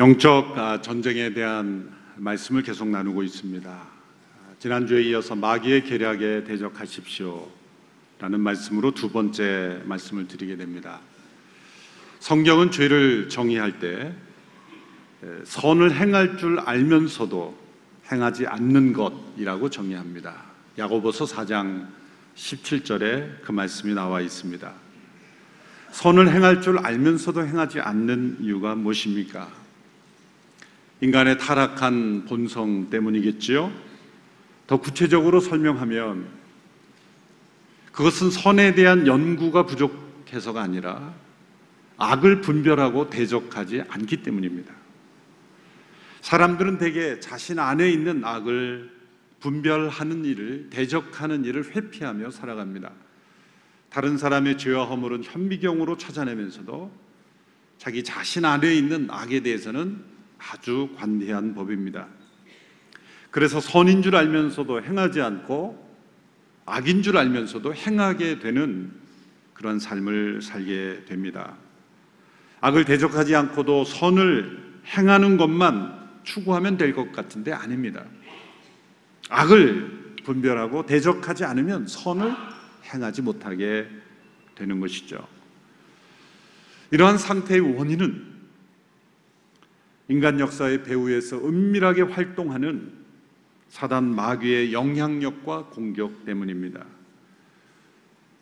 영적 아, 전쟁에 대한 말씀을 계속 나누고 있습니다. 아, 지난주에 이어서 마귀의 계략에 대적하십시오. 라는 말씀으로 두 번째 말씀을 드리게 됩니다. 성경은 죄를 정의할 때 선을 행할 줄 알면서도 행하지 않는 것이라고 정의합니다. 야고보서 4장 17절에 그 말씀이 나와 있습니다. 선을 행할 줄 알면서도 행하지 않는 이유가 무엇입니까? 인간의 타락한 본성 때문이겠지요. 더 구체적으로 설명하면 그것은 선에 대한 연구가 부족해서가 아니라 악을 분별하고 대적하지 않기 때문입니다. 사람들은 대개 자신 안에 있는 악을 분별하는 일을 대적하는 일을 회피하며 살아갑니다. 다른 사람의 죄와 허물은 현미경으로 찾아내면서도 자기 자신 안에 있는 악에 대해서는 아주 관대한 법입니다. 그래서 선인 줄 알면서도 행하지 않고 악인 줄 알면서도 행하게 되는 그런 삶을 살게 됩니다. 악을 대적하지 않고도 선을 행하는 것만 추구하면 될 것 같은데 아닙니다. 악을 분별하고 대적하지 않으면 선을 행하지 못하게 되는 것이죠. 이러한 상태의 원인은 인간 역사의 배후에서 은밀하게 활동하는 사단 마귀의 영향력과 공격 때문입니다.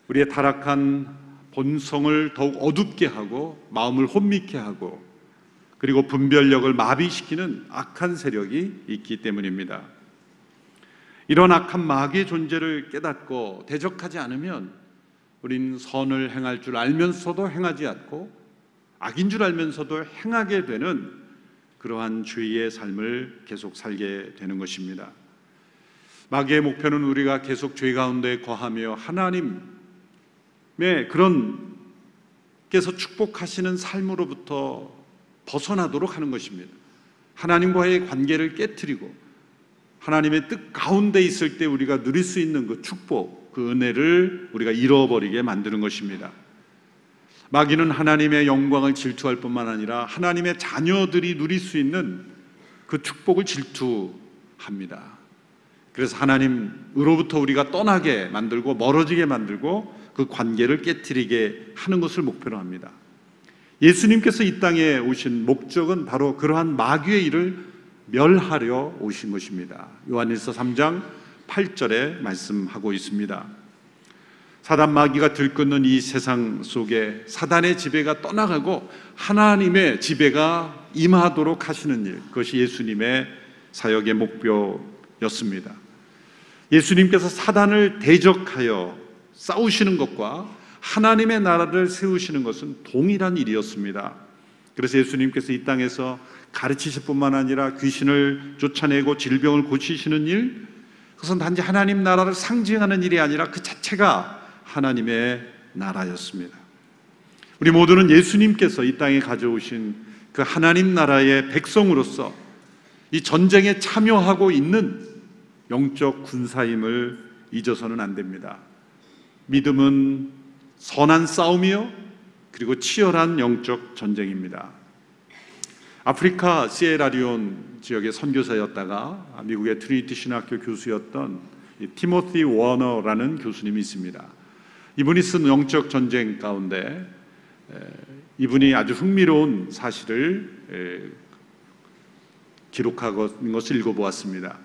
우리의 타락한 본성을 더욱 어둡게 하고 마음을 혼미케 하고 그리고 분별력을 마비시키는 악한 세력이 있기 때문입니다. 이런 악한 마귀의 존재를 깨닫고 대적하지 않으면 우린 선을 행할 줄 알면서도 행하지 않고 악인 줄 알면서도 행하게 되는 그러한 죄의 삶을 계속 살게 되는 것입니다. 마귀의 목표는 우리가 계속 죄 가운데 거하며 하나님의 그런 께서 축복하시는 삶으로부터 벗어나도록 하는 것입니다. 하나님과의 관계를 깨뜨리고 하나님의 뜻 가운데 있을 때 우리가 누릴 수 있는 그 축복, 그 은혜를 우리가 잃어버리게 만드는 것입니다. 마귀는 하나님의 영광을 질투할 뿐만 아니라 하나님의 자녀들이 누릴 수 있는 그 축복을 질투합니다. 그래서 하나님으로부터 우리가 떠나게 만들고 멀어지게 만들고 그 관계를 깨뜨리게 하는 것을 목표로 합니다. 예수님께서 이 땅에 오신 목적은 바로 그러한 마귀의 일을 멸하려 오신 것입니다. 요한일서 3장 8절에 말씀하고 있습니다. 사단 마귀가 들끓는 이 세상 속에 사단의 지배가 떠나가고 하나님의 지배가 임하도록 하시는 일, 그것이 예수님의 사역의 목표였습니다. 예수님께서 사단을 대적하여 싸우시는 것과 하나님의 나라를 세우시는 것은 동일한 일이었습니다. 그래서 예수님께서 이 땅에서 가르치실 뿐만 아니라 귀신을 쫓아내고 질병을 고치시는 일, 그것은 단지 하나님 나라를 상징하는 일이 아니라 그 자체가 하나님의 나라였습니다. 우리 모두는 예수님께서 이 땅에 가져오신 그 하나님 나라의 백성으로서 이 전쟁에 참여하고 있는 영적 군사임을 잊어서는 안 됩니다. 믿음은 선한 싸움이요 그리고 치열한 영적 전쟁입니다. 아프리카 시에라리온 지역의 선교사였다가 미국의 트리니티 신학교 교수였던 티모티 워너라는 교수님이 있습니다. 이분이 쓴 영적 전쟁 가운데 이분이 아주 흥미로운 사실을 기록하고 것을 읽어보았습니다.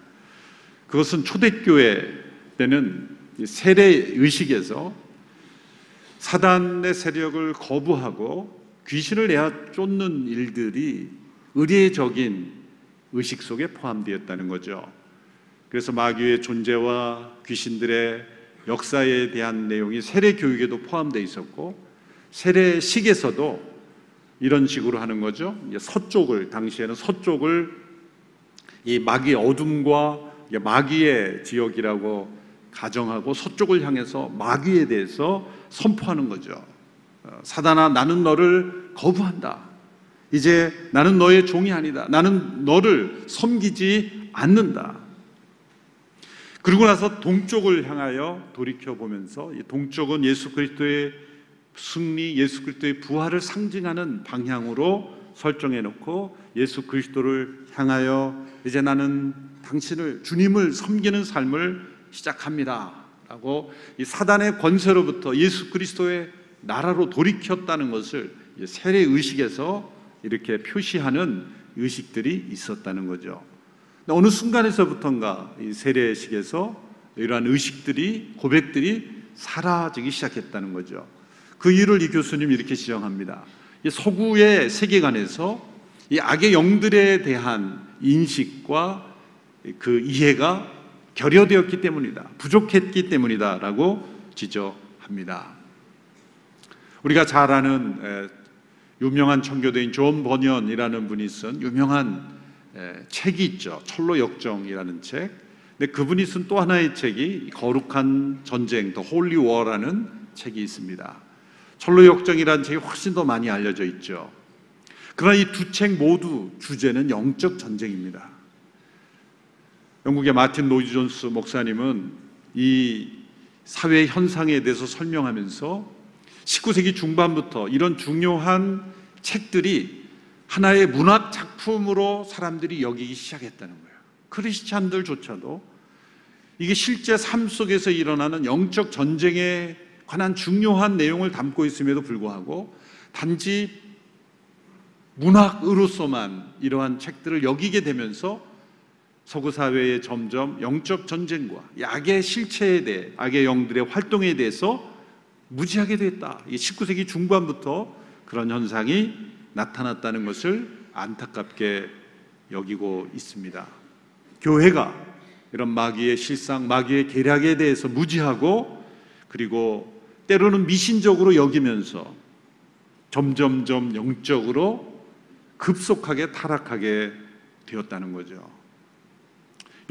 그것은 초대교회 때는 세례 의식에서 사단의 세력을 거부하고 귀신을 내어 쫓는 일들이 의례적인 의식 속에 포함되었다는 거죠. 그래서 마귀의 존재와 귀신들의 역사에 대한 내용이 세례 교육에도 포함되어 있었고 세례식에서도 이런 식으로 하는 거죠. 서쪽을 당시에는 서쪽을 이 마귀의 어둠과 마귀의 지역이라고 가정하고 서쪽을 향해서 마귀에 대해서 선포하는 거죠. 어, 사단아, 나는 너를 거부한다. 이제 나는 너의 종이 아니다. 나는 너를 섬기지 않는다. 그리고 나서 동쪽을 향하여 돌이켜 보면서 동쪽은 예수 그리스도의 승리, 예수 그리스도의 부활을 상징하는 방향으로 설정해 놓고 예수 그리스도를 향하여 이제 나는 당신을 주님을 섬기는 삶을 시작합니다라고 이 사단의 권세로부터 예수 그리스도의 나라로 돌이켰다는 것을 세례 의식에서 이렇게 표시하는 의식들이 있었다는 거죠. 어느 순간에서부터인가 이 세례식에서 이러한 의식들이 고백들이 사라지기 시작했다는 거죠. 그 이유를 이 교수님이 이렇게 지적합니다. 이 서구의 세계관에서 이 악의 영들에 대한 인식과 그 이해가 결여되었기 때문이다. 부족했기 때문이다라고 지적합니다. 우리가 잘 아는 유명한 청교도인 존 번연이라는 분이 쓴 유명한 책이 있죠. 천로 역정이라는 책. 근데 그분이 쓴 또 하나의 책이 거룩한 전쟁, The Holy War라는 책이 있습니다. 천로 역정이라는 책이 훨씬 더 많이 알려져 있죠. 그러나 이 두 책 모두 주제는 영적 전쟁입니다. 영국의 마틴 로이드 존스 목사님은 이 사회 현상에 대해서 설명하면서 19세기 중반부터 이런 중요한 책들이 하나의 문학 작품으로 사람들이 여기기 시작했다는 거예요. 크리스찬들조차도 이게 실제 삶 속에서 일어나는 영적 전쟁에 관한 중요한 내용을 담고 있음에도 불구하고 단지 문학으로서만 이러한 책들을 여기게 되면서 서구 사회에 점점 영적 전쟁과 악의 실체에 대해 악의 영들의 활동에 대해서 무지하게 됐다. 19세기 중반부터 그런 현상이 나타났다는 것을 안타깝게 여기고 있습니다. 교회가 이런 마귀의 실상, 마귀의 계략에 대해서 무지하고 그리고 때로는 미신적으로 여기면서 점점점 영적으로 급속하게 타락하게 되었다는 거죠.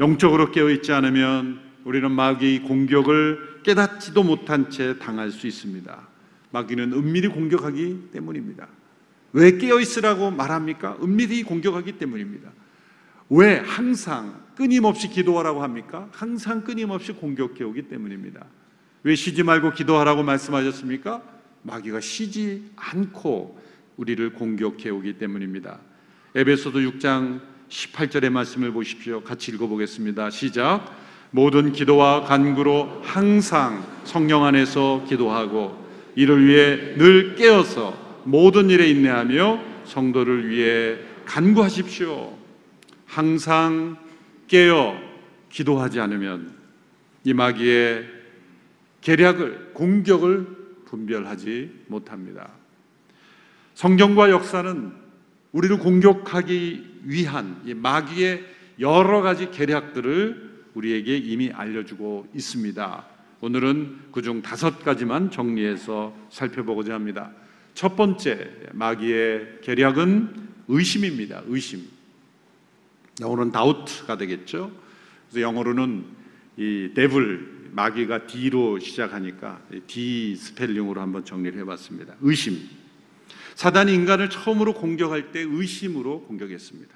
영적으로 깨어있지 않으면 우리는 마귀의 공격을 깨닫지도 못한 채 당할 수 있습니다. 마귀는 은밀히 공격하기 때문입니다. 왜 깨어있으라고 말합니까? 은밀히 공격하기 때문입니다. 왜 항상 끊임없이 기도하라고 합니까? 항상 끊임없이 공격해 오기 때문입니다. 왜 쉬지 말고 기도하라고 말씀하셨습니까? 마귀가 쉬지 않고 우리를 공격해 오기 때문입니다. 에베소도 6장 18절의 말씀을 보십시오. 같이 읽어보겠습니다. 시작. 모든 기도와 간구로 항상 성령 안에서 기도하고 이를 위해 늘 깨어서 모든 일에 인내하며 성도를 위해 간구하십시오. 항상 깨어 기도하지 않으면 이 마귀의 계략을 공격을 분별하지 못합니다. 성경과 역사는 우리를 공격하기 위한 마귀의 여러 가지 계략들을 우리에게 이미 알려주고 있습니다. 오늘은 그중 다섯 가지만 정리해서 살펴보고자 합니다. 첫 번째 마귀의 계략은 의심입니다. 의심. 영어로는 doubt가 되겠죠. 그래서 영어로는 이 devil 마귀가 D로 시작하니까 D 스펠링으로 한번 정리를 해봤습니다. 의심. 사단이 인간을 처음으로 공격할 때 의심으로 공격했습니다.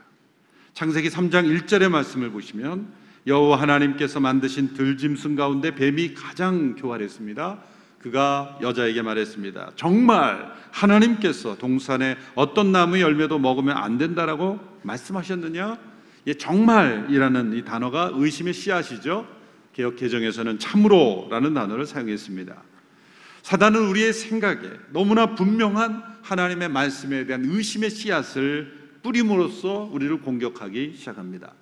창세기 3장 1절의 말씀을 보시면 여호와 하나님께서 만드신 들짐승 가운데 뱀이 가장 교활했습니다. 그가 여자에게 말했습니다. 정말 하나님께서 동산에 어떤 나무 열매도 먹으면 안 된다라고 말씀하셨느냐? 예, 정말이라는 이 단어가 의심의 씨앗이죠. 개혁 개정에서는 참으로라는 단어를 사용했습니다. 사단은 우리의 생각에 너무나 분명한 하나님의 말씀에 대한 의심의 씨앗을 뿌림으로써 우리를 공격하기 시작합니다.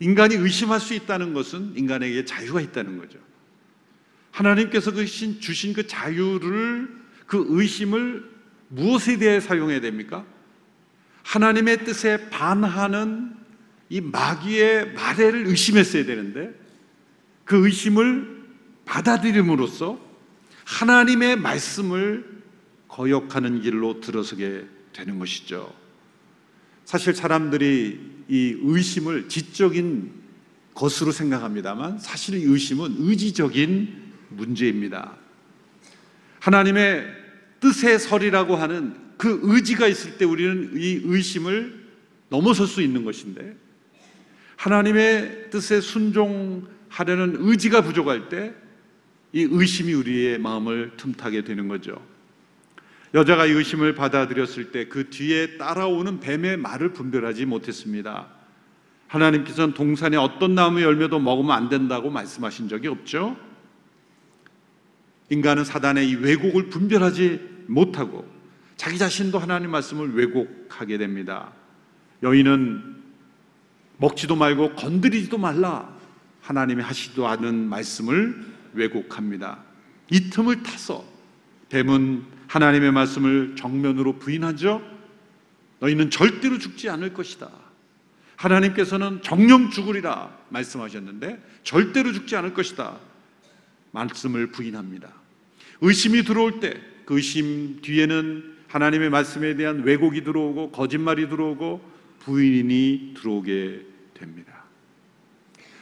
인간이 의심할 수 있다는 것은 인간에게 자유가 있다는 거죠. 하나님께서 그 주신 그 자유를 그 의심을 무엇에 대해 사용해야 됩니까? 하나님의 뜻에 반하는 이 마귀의 말해를 의심했어야 되는데 그 의심을 받아들임으로써 하나님의 말씀을 거역하는 길로 들어서게 되는 것이죠. 사실 사람들이 이 의심을 지적인 것으로 생각합니다만 사실 의심은 의지적인 문제입니다. 하나님의 뜻의 설이라고 하는 그 의지가 있을 때 우리는 이 의심을 넘어설 수 있는 것인데 하나님의 뜻에 순종하려는 의지가 부족할 때 이 의심이 우리의 마음을 틈타게 되는 거죠. 여자가 이 의심을 받아들였을 때 그 뒤에 따라오는 뱀의 말을 분별하지 못했습니다. 하나님께서는 동산의 어떤 나무 열매도 먹으면 안 된다고 말씀하신 적이 없죠. 인간은 사단의 이 왜곡을 분별하지 못하고 자기 자신도 하나님 말씀을 왜곡하게 됩니다. 여인은 먹지도 말고 건드리지도 말라 하나님이 하시도 않은 말씀을 왜곡합니다. 이 틈을 타서 뱀은 하나님의 말씀을 정면으로 부인하죠. 너희는 절대로 죽지 않을 것이다. 하나님께서는 정령 죽으리라 말씀하셨는데 절대로 죽지 않을 것이다. 말씀을 부인합니다. 의심이 들어올 때 그 의심 뒤에는 하나님의 말씀에 대한 왜곡이 들어오고 거짓말이 들어오고 부인이 들어오게 됩니다.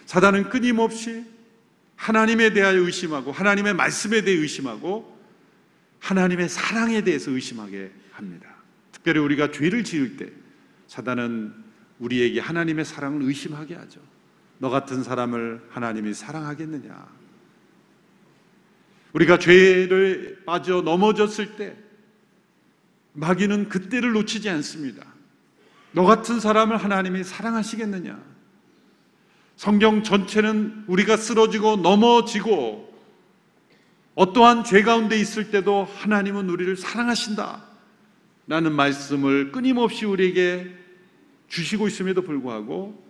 사단은 끊임없이 하나님에 대하여 의심하고 하나님의 말씀에 대해 의심하고 하나님의 사랑에 대해서 의심하게 합니다. 특별히 우리가 죄를 지을 때 사단은 우리에게 하나님의 사랑을 의심하게 하죠. 너 같은 사람을 하나님이 사랑하겠느냐? 우리가 죄를 빠져 넘어졌을 때 마귀는 그때를 놓치지 않습니다. 너 같은 사람을 하나님이 사랑하시겠느냐? 성경 전체는 우리가 쓰러지고 넘어지고 어떠한 죄 가운데 있을 때도 하나님은 우리를 사랑하신다. 라는 말씀을 끊임없이 우리에게 주시고 있음에도 불구하고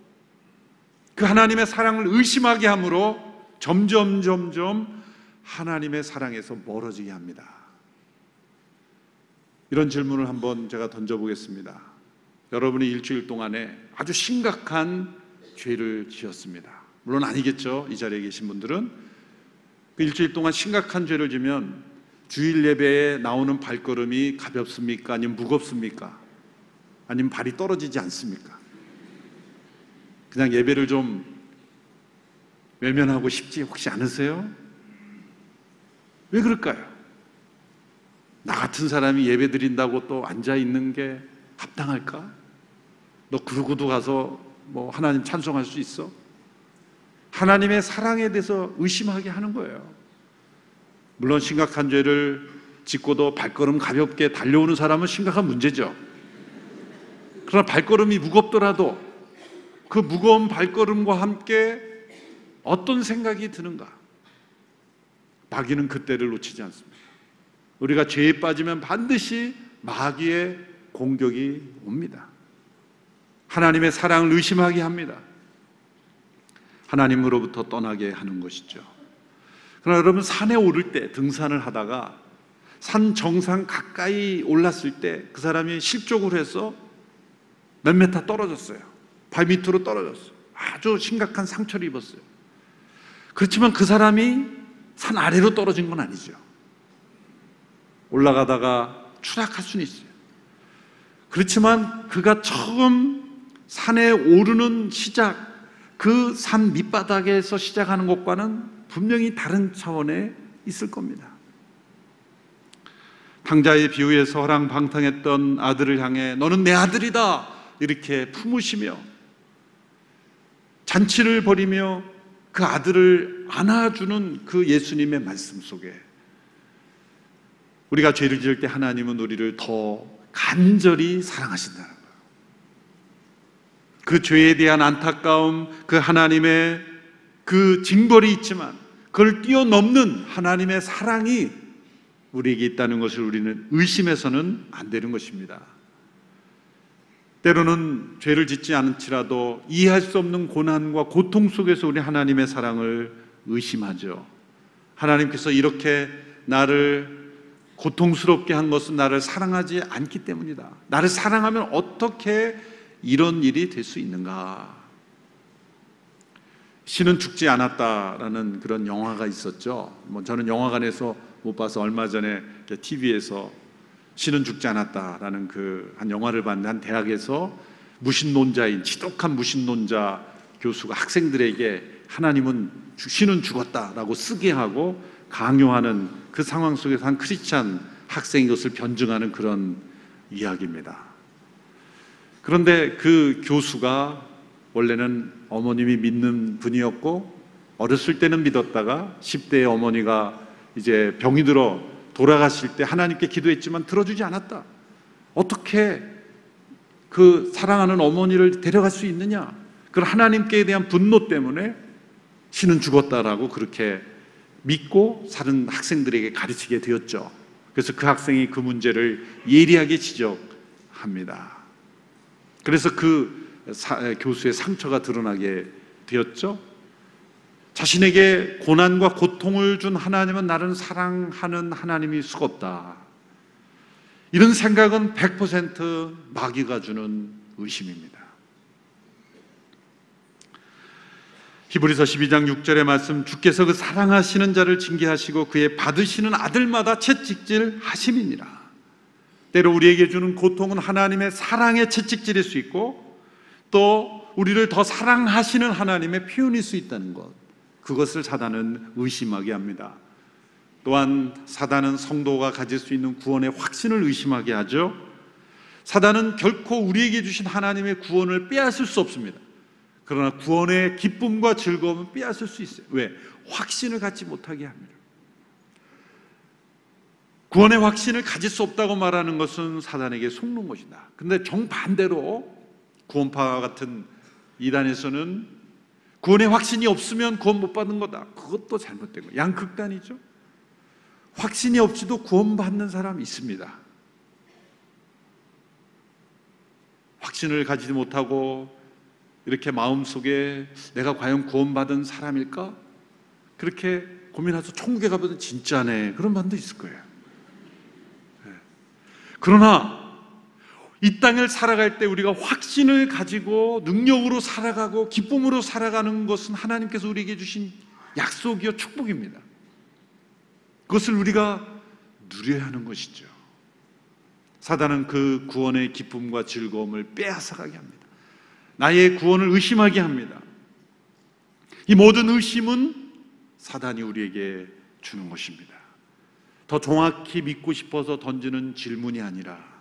그 하나님의 사랑을 의심하게 함으로 점점 점점 하나님의 사랑에서 멀어지게 합니다. 이런 질문을 한번 제가 던져보겠습니다. 여러분이 일주일 동안에 아주 심각한 죄를 지었습니다. 물론 아니겠죠. 이 자리에 계신 분들은 그 일주일 동안 심각한 죄를 지면 주일 예배에 나오는 발걸음이 가볍습니까? 아니면 무겁습니까? 아니면 발이 떨어지지 않습니까? 그냥 예배를 좀 외면하고 싶지 혹시 않으세요? 왜 그럴까요? 나 같은 사람이 예배 드린다고 또 앉아 있는 게 합당할까? 너 그러고도 가서 뭐 하나님 찬송할 수 있어? 하나님의 사랑에 대해서 의심하게 하는 거예요. 물론 심각한 죄를 짓고도 발걸음 가볍게 달려오는 사람은 심각한 문제죠. 그러나 발걸음이 무겁더라도 그 무거운 발걸음과 함께 어떤 생각이 드는가? 마귀는 그때를 놓치지 않습니다. 우리가 죄에 빠지면 반드시 마귀의 공격이 옵니다. 하나님의 사랑을 의심하게 합니다. 하나님으로부터 떠나게 하는 것이죠. 그러나 여러분 산에 오를 때 등산을 하다가 산 정상 가까이 올랐을 때 그 사람이 실족을 해서 몇 메타 떨어졌어요. 발 밑으로 떨어졌어요. 아주 심각한 상처를 입었어요. 그렇지만 그 사람이 산 아래로 떨어진 건 아니죠. 올라가다가 추락할 수는 있어요. 그렇지만 그가 처음 산에 오르는 시작, 그 산 밑바닥에서 시작하는 것과는 분명히 다른 차원에 있을 겁니다. 탕자의 비유에서 허랑방탕했던 아들을 향해 너는 내 아들이다 이렇게 품으시며 잔치를 벌이며 그 아들을 안아주는 그 예수님의 말씀 속에 우리가 죄를 지을 때 하나님은 우리를 더 간절히 사랑하신다는 거예요. 그 죄에 대한 안타까움, 그 하나님의 그 징벌이 있지만 그걸 뛰어넘는 하나님의 사랑이 우리에게 있다는 것을 우리는 의심해서는 안 되는 것입니다. 때로는 죄를 짓지 않지라도 이해할 수 없는 고난과 고통 속에서 우리 하나님의 사랑을 의심하죠. 하나님께서 이렇게 나를 고통스럽게 한 것은 나를 사랑하지 않기 때문이다. 나를 사랑하면 어떻게 이런 일이 될 수 있는가? 신은 죽지 않았다라는 그런 영화가 있었죠. 뭐 저는 영화관에서 못 봐서 얼마 전에 TV에서 신은 죽지 않았다라는 그 한 영화를 봤는데 한 대학에서 무신론자인 지독한 무신론자 교수가 학생들에게 하나님은 신은 죽었다라고 쓰게 하고 강요하는 그 상황 속에서 한 크리스찬 학생이 것을 변증하는 그런 이야기입니다. 그런데 그 교수가 원래는 어머님이 믿는 분이었고 어렸을 때는 믿었다가 10대의 어머니가 이제 병이 들어 돌아가실 때 하나님께 기도했지만 들어주지 않았다. 어떻게 그 사랑하는 어머니를 데려갈 수 있느냐? 그 하나님께 대한 분노 때문에 신은 죽었다라고 그렇게 믿고 사는 학생들에게 가르치게 되었죠. 그래서 그 학생이 그 문제를 예리하게 지적합니다. 그래서 그 사, 교수의 상처가 드러나게 되었죠. 자신에게 고난과 고통을 준 하나님은 나를 사랑하는 하나님이 수없다. 이런 생각은 100% 마귀가 주는 의심입니다. 히브리서 12장 6절의 말씀 주께서 그 사랑하시는 자를 징계하시고 그의 받으시는 아들마다 채찍질 하심이니라. 때로 우리에게 주는 고통은 하나님의 사랑의 채찍질일 수 있고 또 우리를 더 사랑하시는 하나님의 표현일 수 있다는 것. 그것을 사단은 의심하게 합니다. 또한 사단은 성도가 가질 수 있는 구원의 확신을 의심하게 하죠. 사단은 결코 우리에게 주신 하나님의 구원을 빼앗을 수 없습니다. 그러나 구원의 기쁨과 즐거움은 빼앗을 수 있어요. 왜? 확신을 갖지 못하게 합니다. 구원의 확신을 가질 수 없다고 말하는 것은 사단에게 속는 것이다. 근데 정반대로 구원파 같은 이단에서는 구원의 확신이 없으면 구원 못 받는 거다. 그것도 잘못된 거예요. 양극단이죠. 확신이 없이도 구원받는 사람이 있습니다. 확신을 가지지 못하고 이렇게 마음속에 내가 과연 구원받은 사람일까? 그렇게 고민해서 천국에 가보면 진짜네. 그런 반도 있을 거예요. 네. 그러나 이 땅을 살아갈 때 우리가 확신을 가지고 능력으로 살아가고 기쁨으로 살아가는 것은 하나님께서 우리에게 주신 약속이요 축복입니다. 그것을 우리가 누려야 하는 것이죠. 사단은 그 구원의 기쁨과 즐거움을 빼앗아가게 합니다. 나의 구원을 의심하게 합니다. 이 모든 의심은 사단이 우리에게 주는 것입니다. 더 정확히 믿고 싶어서 던지는 질문이 아니라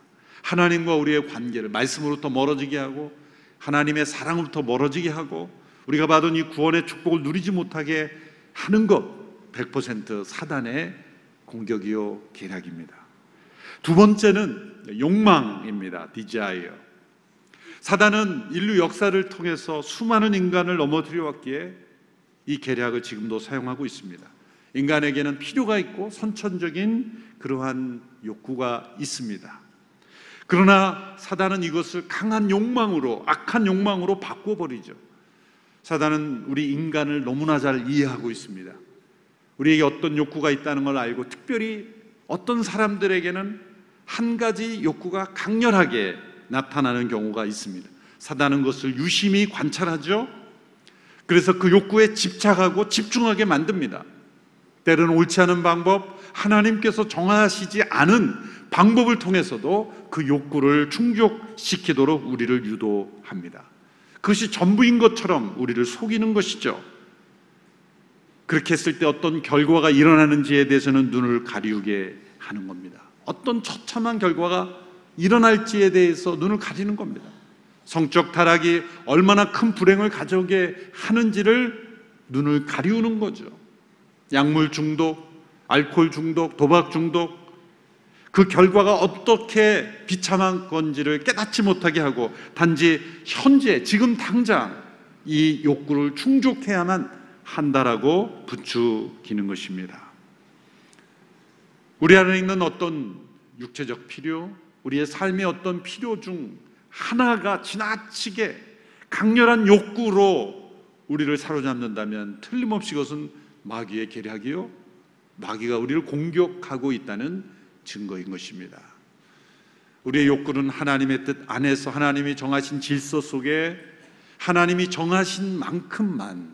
하나님과 우리의 관계를 말씀으로부터 멀어지게 하고 하나님의 사랑으로부터 멀어지게 하고 우리가 받은 이 구원의 축복을 누리지 못하게 하는 것 100% 사단의 공격이요 계략입니다. 두 번째는 욕망입니다. desire. 사단은 인류 역사를 통해서 수많은 인간을 넘어뜨려 왔기에 이 계략을 지금도 사용하고 있습니다. 인간에게는 필요가 있고 선천적인 그러한 욕구가 있습니다. 그러나 사단은 이것을 강한 욕망으로, 악한 욕망으로 바꿔버리죠. 사단은 우리 인간을 너무나 잘 이해하고 있습니다. 우리에게 어떤 욕구가 있다는 걸 알고 특별히 어떤 사람들에게는 한 가지 욕구가 강렬하게 나타나는 경우가 있습니다. 사단은 것을 유심히 관찰하죠. 그래서 그 욕구에 집착하고 집중하게 만듭니다. 때로는 옳지 않은 방법, 하나님께서 정하시지 않은 방법을 통해서도 그 욕구를 충족시키도록 우리를 유도합니다. 그것이 전부인 것처럼 우리를 속이는 것이죠. 그렇게 했을 때 어떤 결과가 일어나는지에 대해서는 눈을 가리우게 하는 겁니다. 어떤 처참한 결과가 일어날지에 대해서 눈을 가리는 겁니다. 성적 타락이 얼마나 큰 불행을 가져오게 하는지를 눈을 가리우는 거죠. 약물 중독, 알코올 중독, 도박 중독, 그 결과가 어떻게 비참한 건지를 깨닫지 못하게 하고 단지 현재, 지금 당장 이 욕구를 충족해야만 한다라고 부추기는 것입니다. 우리 안에 있는 어떤 육체적 필요, 우리의 삶의 어떤 필요 중 하나가 지나치게 강렬한 욕구로 우리를 사로잡는다면 틀림없이 그것은 마귀의 계략이요. 마귀가 우리를 공격하고 있다는 증거인 것입니다. 우리의 욕구는 하나님의 뜻 안에서 하나님이 정하신 질서 속에 하나님이 정하신 만큼만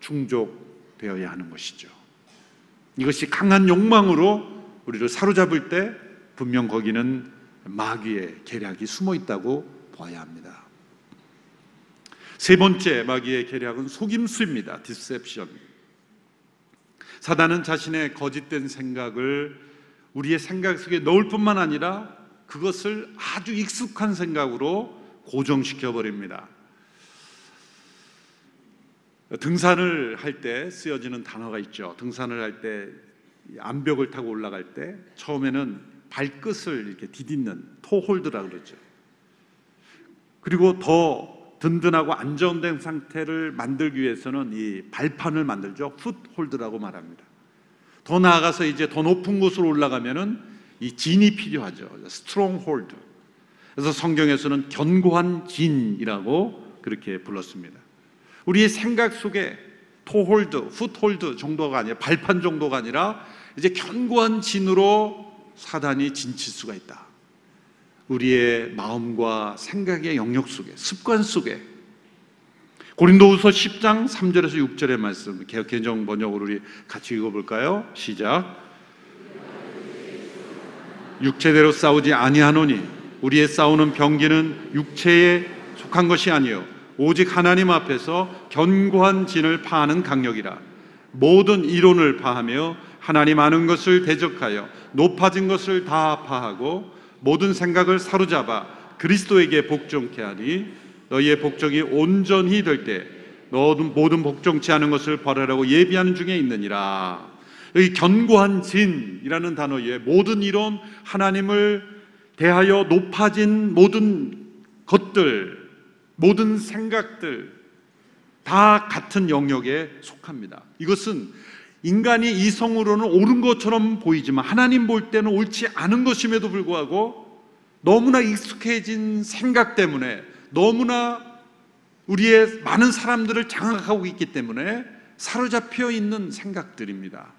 충족되어야 하는 것이죠. 이것이 강한 욕망으로 우리를 사로잡을 때 분명 거기는 마귀의 계략이 숨어 있다고 봐야 합니다. 세 번째 마귀의 계략은 속임수입니다. 디셉션. 사단은 자신의 거짓된 생각을 우리의 생각 속에 넣을 뿐만 아니라 그것을 아주 익숙한 생각으로 고정시켜 버립니다. 등산을 할 때 쓰여지는 단어가 있죠. 등산을 할때이 암벽을 타고 올라갈 때 처음에는 발끝을 이렇게 디디는 toehold라 그러죠. 그리고 더 든든하고 안정된 상태를 만들기 위해서는 이 발판을 만들죠. foothold라고 말합니다. 더 나아가서 이제 더 높은 곳으로 올라가면은 이 진이 필요하죠. Stronghold. 그래서 성경에서는 견고한 진이라고 그렇게 불렀습니다. 우리의 생각 속에 toehold, foothold 정도가 아니라 발판 정도가 아니라 이제 견고한 진으로 사단이 진칠 수가 있다. 우리의 마음과 생각의 영역 속에 습관 속에 고린도후서 10장 3절에서 6절의 말씀 개정 번역으로 우리 같이 읽어볼까요? 시작. 육체대로 싸우지 아니하노니 우리의 싸우는 병기는 육체에 속한 것이 아니요 오직 하나님 앞에서 견고한 진을 파하는 강력이라 모든 이론을 파하며 하나님 아는 것을 대적하여 높아진 것을 다 파하고 모든 생각을 사로잡아 그리스도에게 복종케 하니 너희의 복종이 온전히 될 때 모든 복종치 않은 것을 벌하라고 예비하는 중에 있느니라. 여기 견고한 진이라는 단어에 모든 이론 하나님을 대하여 높아진 모든 것들, 모든 생각들 다 같은 영역에 속합니다. 이것은 인간이 이성으로는 옳은 것처럼 보이지만 하나님 볼 때는 옳지 않은 것임에도 불구하고 너무나 익숙해진 생각 때문에 너무나 우리의 많은 사람들을 장악하고 있기 때문에 사로잡혀 있는 생각들입니다.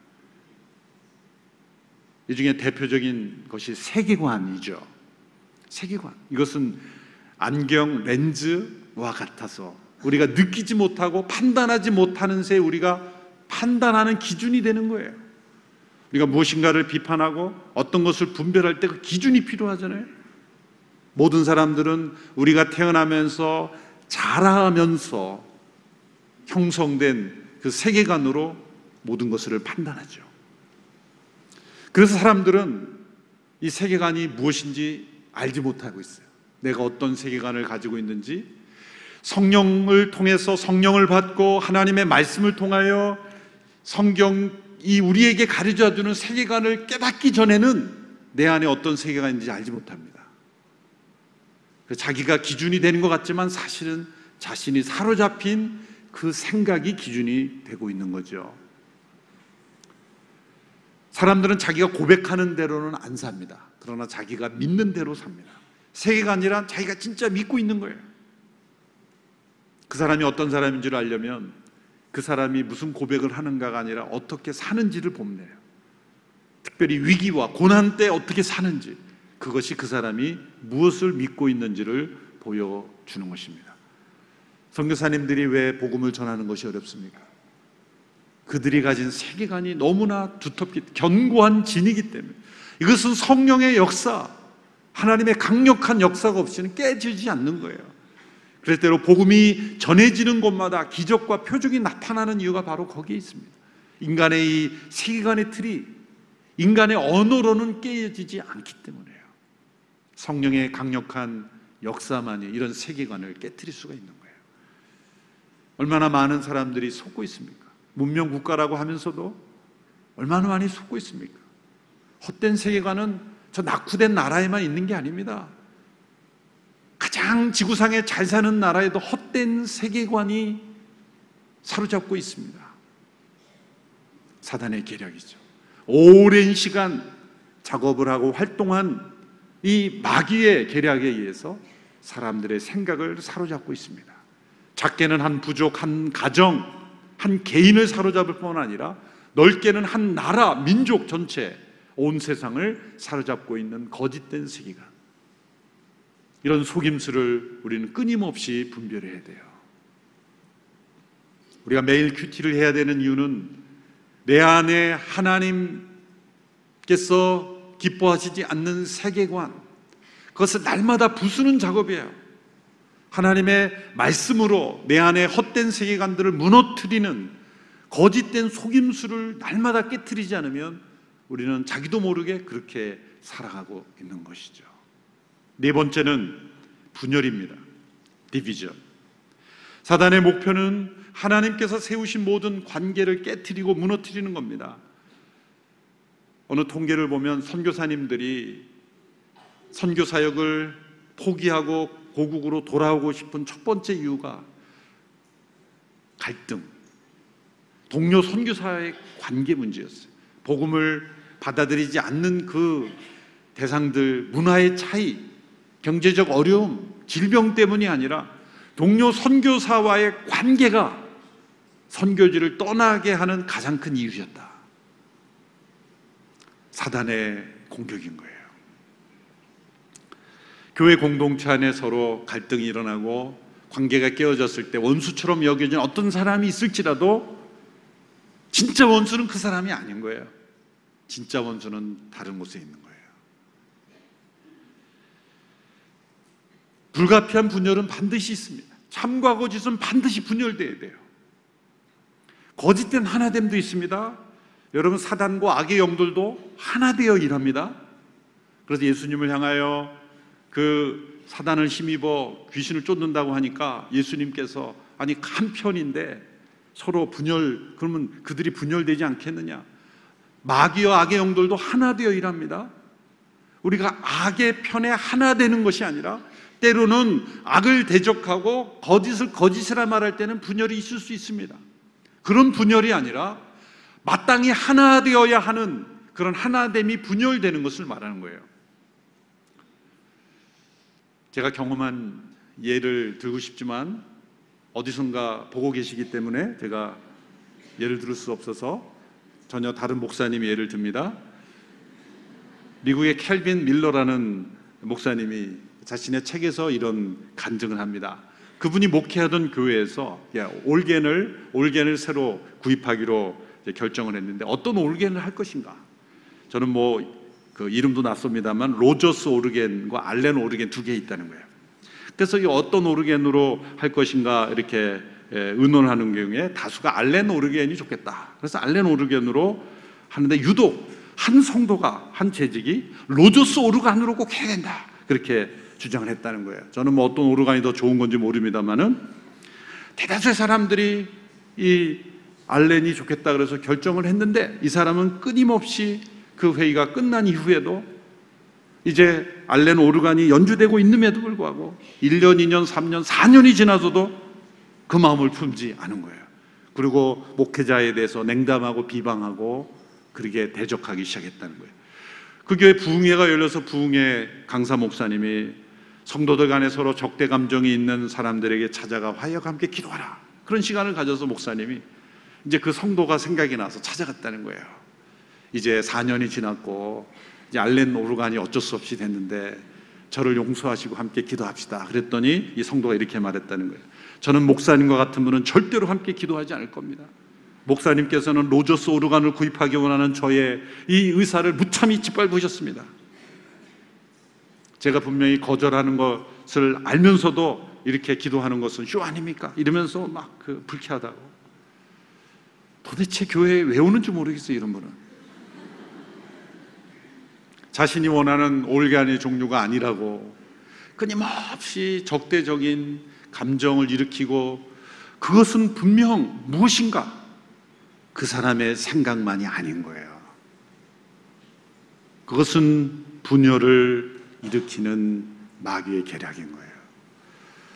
이 중에 대표적인 것이 세계관이죠. 세계관. 이것은 안경 렌즈와 같아서 우리가 느끼지 못하고 판단하지 못하는 새 우리가 판단하는 기준이 되는 거예요. 우리가 무엇인가를 비판하고 어떤 것을 분별할 때 그 기준이 필요하잖아요. 모든 사람들은 우리가 태어나면서 자라면서 형성된 그 세계관으로 모든 것을 판단하죠. 그래서 사람들은 이 세계관이 무엇인지 알지 못하고 있어요. 내가 어떤 세계관을 가지고 있는지 성령을 통해서 성령을 받고 하나님의 말씀을 통하여 성경이 우리에게 가르쳐 주는 세계관을 깨닫기 전에는 내 안에 어떤 세계관인지 알지 못합니다. 자기가 기준이 되는 것 같지만 사실은 자신이 사로잡힌 그 생각이 기준이 되고 있는 거죠. 사람들은 자기가 고백하는 대로는 안 삽니다. 그러나 자기가 믿는 대로 삽니다. 세계관이란 자기가 진짜 믿고 있는 거예요. 그 사람이 어떤 사람인 줄 알려면 그 사람이 무슨 고백을 하는가가 아니라 어떻게 사는지를 돼요. 특별히 위기와 고난 때 어떻게 사는지 그것이 그 사람이 무엇을 믿고 있는지를 보여주는 것입니다. 선교사님들이 왜 복음을 전하는 것이 어렵습니까? 그들이 가진 세계관이 너무나 두텁기, 견고한 진이기 때문에 이것은 성령의 역사, 하나님의 강력한 역사가 없이는 깨지지 않는 거예요. 그럴 때로 복음이 전해지는 곳마다 기적과 표적이 나타나는 이유가 바로 거기에 있습니다. 인간의 이 세계관의 틀이 인간의 언어로는 깨어지지 않기 때문에요. 성령의 강력한 역사만이 이런 세계관을 깨뜨릴 수가 있는 거예요. 얼마나 많은 사람들이 속고 있습니까? 문명 국가라고 하면서도 얼마나 많이 속고 있습니까? 헛된 세계관은 저 낙후된 나라에만 있는 게 아닙니다. 가장 지구상에 잘 사는 나라에도 헛된 세계관이 사로잡고 있습니다. 사단의 계략이죠. 오랜 시간 작업을 하고 활동한 이 마귀의 계략에 의해서 사람들의 생각을 사로잡고 있습니다. 작게는 한 부족, 한 가정, 한 개인을 사로잡을 뿐 아니라 넓게는 한 나라, 민족 전체, 온 세상을 사로잡고 있는 거짓된 세계관. 이런 속임수를 우리는 끊임없이 분별해야 돼요. 우리가 매일 큐티를 해야 되는 이유는 내 안에 하나님께서 기뻐하시지 않는 세계관, 그것을 날마다 부수는 작업이에요. 하나님의 말씀으로 내 안에 헛된 세계관들을 무너뜨리는 거짓된 속임수를 날마다 깨뜨리지 않으면 우리는 자기도 모르게 그렇게 살아가고 있는 것이죠. 네 번째는 분열입니다. 디비전. 사단의 목표는 하나님께서 세우신 모든 관계를 깨뜨리고 무너뜨리는 겁니다. 어느 통계를 보면 선교사님들이 선교 사역을 포기하고 고국으로 돌아오고 싶은 첫 번째 이유가 갈등, 동료 선교사의 관계 문제였어요. 복음을 받아들이지 않는 그 대상들 문화의 차이, 경제적 어려움, 질병 때문이 아니라 동료 선교사와의 관계가 선교지를 떠나게 하는 가장 큰 이유였다. 사단의 공격인 거예요. 교회 공동체 안에 서로 갈등이 일어나고 관계가 깨어졌을 때 원수처럼 여겨진 어떤 사람이 있을지라도 진짜 원수는 그 사람이 아닌 거예요. 진짜 원수는 다른 곳에 있는 거예요. 불가피한 분열은 반드시 있습니다. 참과 거 짓은 반드시 분열돼야 돼요. 거짓된 하나됨도 있습니다. 여러분 사단과 악의 영들도 하나 되어 일합니다. 그래서 예수님을 향하여 그 사단을 힘입어 귀신을 쫓는다고 하니까 예수님께서 아니 한 편인데 서로 분열 그러면 그들이 분열되지 않겠느냐? 마귀와 악의 영들도 하나 되어 일합니다. 우리가 악의 편에 하나 되는 것이 아니라 때로는 악을 대적하고 거짓을 거짓이라 말할 때는 분열이 있을 수 있습니다. 그런 분열이 아니라 마땅히 하나 되어야 하는 그런 하나됨이 분열되는 것을 말하는 거예요. 제가 경험한 예를 들고 싶지만 어디선가 보고 계시기 때문에 제가 예를 들을 수 없어서 전혀 다른 목사님이 예를 듭니다. 미국의 켈빈 밀러라는 목사님이 자신의 책에서 이런 간증을 합니다. 그분이 목회하던 교회에서 올겐을 올겐을 새로 구입하기로 결정을 했는데 어떤 올겐을 할 것인가? 저는 뭐 그 이름도 낯섭니다만 로저스 오르겐과 알렌 오르겐 두 개 있다는 거예요. 그래서 이 어떤 오르겐으로 할 것인가 이렇게 의논하는 경우에 다수가 알렌 오르겐이 좋겠다. 그래서 알렌 오르겐으로 하는데 유독 한 성도가 한 재직이 로저스 오르간으로 꼭 해야 된다. 그렇게 주장을 했다는 거예요. 저는 뭐 어떤 오르간이 더 좋은 건지 모릅니다만은 대다수의 사람들이 이 알렌이 좋겠다 그래서 결정을 했는데 이 사람은 끊임없이 그 회의가 끝난 이후에도 이제 알렌 오르간이 연주되고 있음에도 불구하고 1년, 2년, 3년, 4년이 지나서도 그 마음을 품지 않은 거예요. 그리고 목회자에 대해서 냉담하고 비방하고 그렇게 대적하기 시작했다는 거예요. 그 교회 부흥회가 열려서 부흥회 강사 목사님이 성도들 간에 서로 적대 감정이 있는 사람들에게 찾아가 화해와 함께 기도하라. 그런 시간을 가져서 목사님이 이제 그 성도가 생각이 나서 찾아갔다는 거예요. 이제 4년이 지났고 이제 알렌 오르간이 어쩔 수 없이 됐는데 저를 용서하시고 함께 기도합시다. 그랬더니 이 성도가 이렇게 말했다는 거예요. 저는 목사님과 같은 분은 절대로 함께 기도하지 않을 겁니다. 목사님께서는 로저스 오르간을 구입하기 원하는 저의 이 의사를 무참히 짓밟으셨습니다. 제가 분명히 거절하는 것을 알면서도 이렇게 기도하는 것은 쇼 아닙니까? 이러면서 막 그 불쾌하다고. 도대체 교회에 왜 오는지 모르겠어요, 이런 분은. 자신이 원하는 올간의 종류가 아니라고 끊임없이 적대적인 감정을 일으키고 그것은 분명 무엇인가 그 사람의 생각만이 아닌 거예요. 그것은 분열을 일으키는 마귀의 계략인 거예요.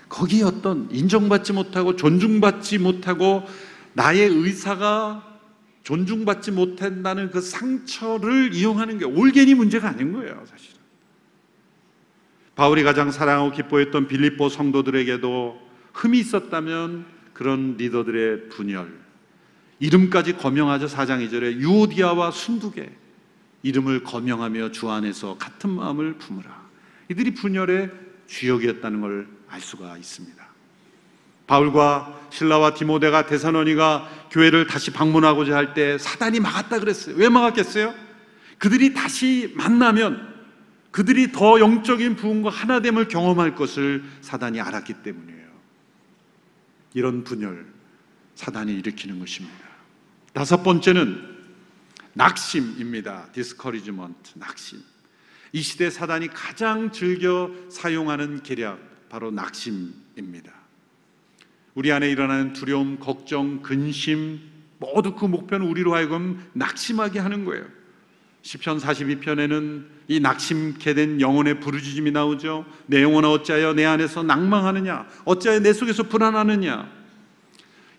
거기에 어떤 인정받지 못하고 존중받지 못하고 나의 의사가 존중받지 못한다는 그 상처를 이용하는 게 올겐이 문제가 아닌 거예요, 사실은. 바울이 가장 사랑하고 기뻐했던 빌립보 성도들에게도 흠이 있었다면 그런 리더들의 분열, 이름까지 거명하죠, 4장 2절에 유오디아와 순두계, 이름을 거명하며 주 안에서 같은 마음을 품으라. 이들이 분열의 주역이었다는 걸 알 수가 있습니다. 바울과 실라와 디모데가 데살로니가 교회를 다시 방문하고자 할 때 사단이 막았다 그랬어요. 왜 막았겠어요? 그들이 다시 만나면 그들이 더 영적인 부흥과 하나됨을 경험할 것을 사단이 알았기 때문이에요. 이런 분열 사단이 일으키는 것입니다. 다섯 번째는 낙심입니다. discouragement, 낙심. 이 시대 사단이 가장 즐겨 사용하는 계략 바로 낙심입니다. 우리 안에 일어나는 두려움, 걱정, 근심 모두 그 목표는 우리로 하여금 낙심하게 하는 거예요. 시편 42편에는 이 낙심케 된 영혼의 부르짖음이 나오죠. 내 영혼아 어찌하여 내 안에서 낭망하느냐? 어찌하여 내 속에서 불안하느냐?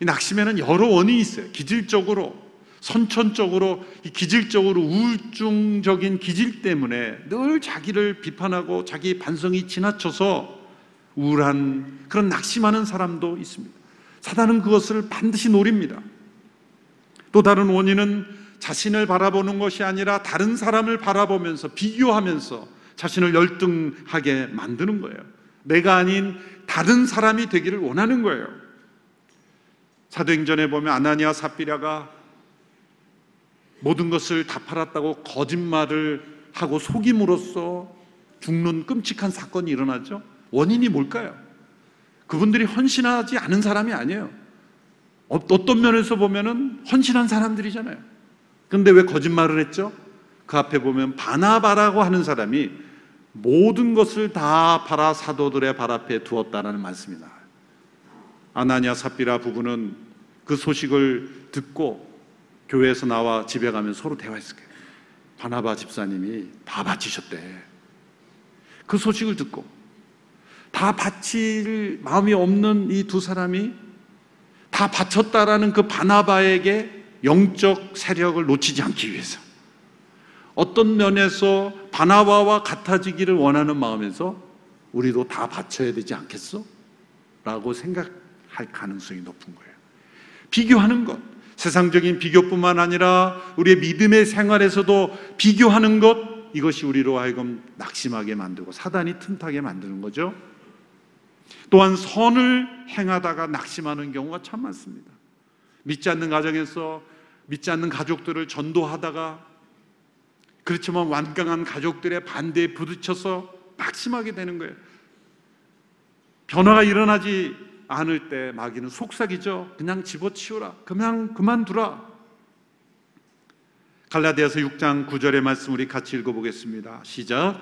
이 낙심에는 여러 원인이 있어요. 기질적으로, 선천적으로, 이 기질적으로 우울증적인 기질 때문에 늘 자기를 비판하고 자기 반성이 지나쳐서 우울한 그런 낙심하는 사람도 있습니다. 사단은 그것을 반드시 노립니다. 또 다른 원인은 자신을 바라보는 것이 아니라 다른 사람을 바라보면서 비교하면서 자신을 열등하게 만드는 거예요. 내가 아닌 다른 사람이 되기를 원하는 거예요. 사도행전에 보면 아나니아 삽비라가 모든 것을 다 팔았다고 거짓말을 하고 속임으로써 죽는 끔찍한 사건이 일어나죠. 원인이 뭘까요? 그분들이 헌신하지 않은 사람이 아니에요. 어, 어떤 면에서 보면은 헌신한 사람들이잖아요. 근데 왜 거짓말을 했죠? 그 앞에 보면 바나바라고 하는 사람이 모든 것을 다 팔아 사도들의 발 앞에 두었다라는 말씀이 나와요. 아나니아 삽비라 부부는 그 소식을 듣고 교회에서 나와 집에 가면 서로 대화했을 거예요. 바나바 집사님이 다 바치셨대. 그 소식을 듣고 다 바칠 마음이 없는 이 두 사람이 다 바쳤다라는 그 바나바에게 영적 세력을 놓치지 않기 위해서 어떤 면에서 바나바와 같아지기를 원하는 마음에서 우리도 다 바쳐야 되지 않겠어? 라고 생각할 가능성이 높은 거예요. 비교하는 것. 세상적인 비교뿐만 아니라 우리의 믿음의 생활에서도 비교하는 것. 이것이 우리로 하여금 낙심하게 만들고 사단이 틈타게 만드는 거죠. 또한 선을 행하다가 낙심하는 경우가 참 많습니다. 믿지 않는 가정에서 믿지 않는 가족들을 전도하다가 그렇지만 완강한 가족들의 반대에 부딪혀서 낙심하게 되는 거예요. 변화가 일어나지 않을 때 마귀는 속삭이죠. 그냥 집어치우라. 그냥 그만두라. 갈라디아서 6장 9절의 말씀 우리 같이 읽어보겠습니다. 시작.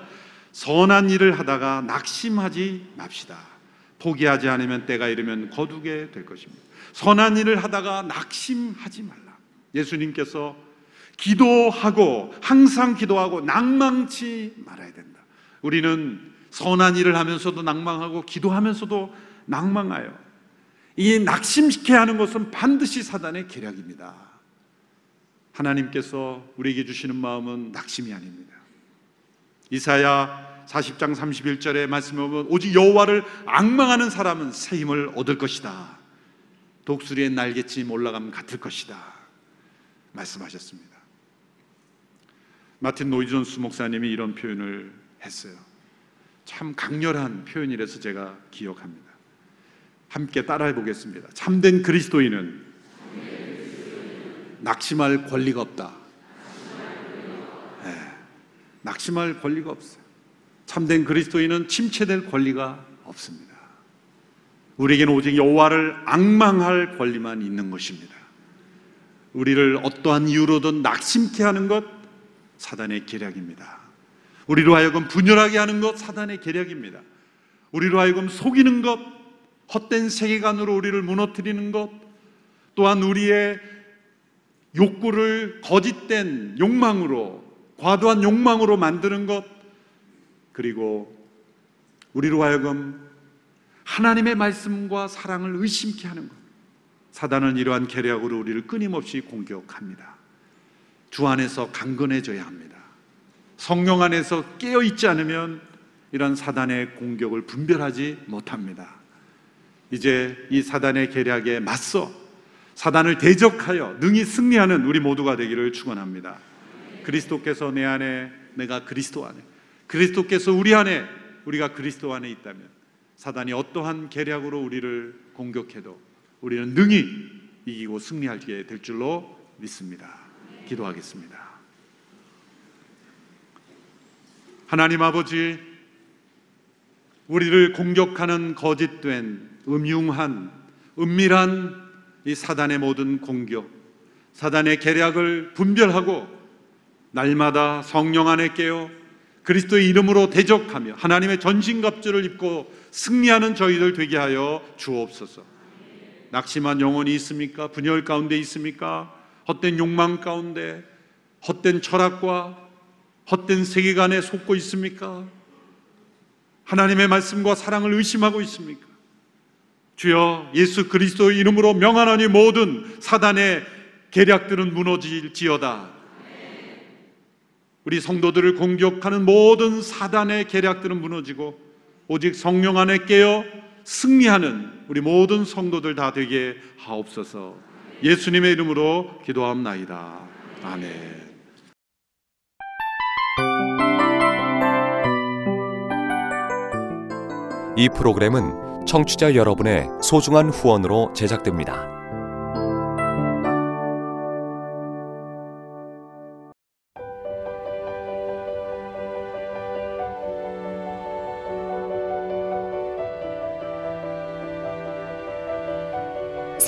선한 일을 하다가 낙심하지 맙시다. 포기하지 않으면 때가 이르면 거두게 될 것입니다. 선한 일을 하다가 낙심하지 말라. 예수님께서 기도하고 항상 기도하고 낭망치 말아야 된다. 우리는 선한 일을 하면서도 낭망하고 기도하면서도 낭망하여 이 낙심시켜 하는 것은 반드시 사단의 계략입니다. 하나님께서 우리에게 주시는 마음은 낙심이 아닙니다. 이사야 40장 31절의 말씀에 보면 오직 여호와를 악망하는 사람은 새 힘을 얻을 것이다. 독수리의 날개쯤 올라가면 같을 것이다. 말씀하셨습니다. 마틴 노이존스 목사님이 이런 표현을 했어요. 참 강렬한 표현이라서 제가 기억합니다. 함께 따라해 보겠습니다. 참된 그리스도인은 낙심할 권리가 없다. 네, 낙심할 권리가 없어요. 참된 그리스도인은 침체될 권리가 없습니다. 우리에게는 오직 여호와를 악망할 권리만 있는 것입니다. 우리를 어떠한 이유로든 낙심케 하는 것 사단의 계략입니다. 우리로 하여금 분열하게 하는 것 사단의 계략입니다. 우리로 하여금 속이는 것, 헛된 세계관으로 우리를 무너뜨리는 것, 또한 우리의 욕구를 거짓된 욕망으로, 과도한 욕망으로 만드는 것, 그리고 우리로 하여금 하나님의 말씀과 사랑을 의심케 하는 것. 사단은 이러한 계략으로 우리를 끊임없이 공격합니다. 주 안에서 강건해져야 합니다. 성령 안에서 깨어 있지 않으면 이런 사단의 공격을 분별하지 못합니다. 이제 이 사단의 계략에 맞서 사단을 대적하여 능히 승리하는 우리 모두가 되기를 축원합니다. 그리스도께서 내 안에 내가 그리스도 안에 그리스도께서 우리 안에 우리가 그리스도 안에 있다면 사단이 어떠한 계략으로 우리를 공격해도 우리는 능히 이기고 승리하게 될 줄로 믿습니다. 기도하겠습니다. 하나님 아버지, 우리를 공격하는 거짓된 음흉한 은밀한 이 사단의 모든 공격, 사단의 계략을 분별하고 날마다 성령 안에 깨어 그리스도의 이름으로 대적하며 하나님의 전신갑주를 입고 승리하는 저희들 되게 하여 주옵소서. 낙심한 영혼이 있습니까? 분열 가운데 있습니까? 헛된 욕망 가운데, 헛된 철학과 헛된 세계관에 속고 있습니까? 하나님의 말씀과 사랑을 의심하고 있습니까? 주여 예수 그리스도 이름으로 명하노니 모든 사단의 계략들은 무너질지어다. 우리 성도들을 공격하는 모든 사단의 계략들은 무너지고 오직 성령 안에 깨어 승리하는 우리 모든 성도들 다 되게 하옵소서. 예수님의 이름으로 기도합나이다. 아멘. 이 프로그램은 청취자 여러분의 소중한 후원으로 제작됩니다.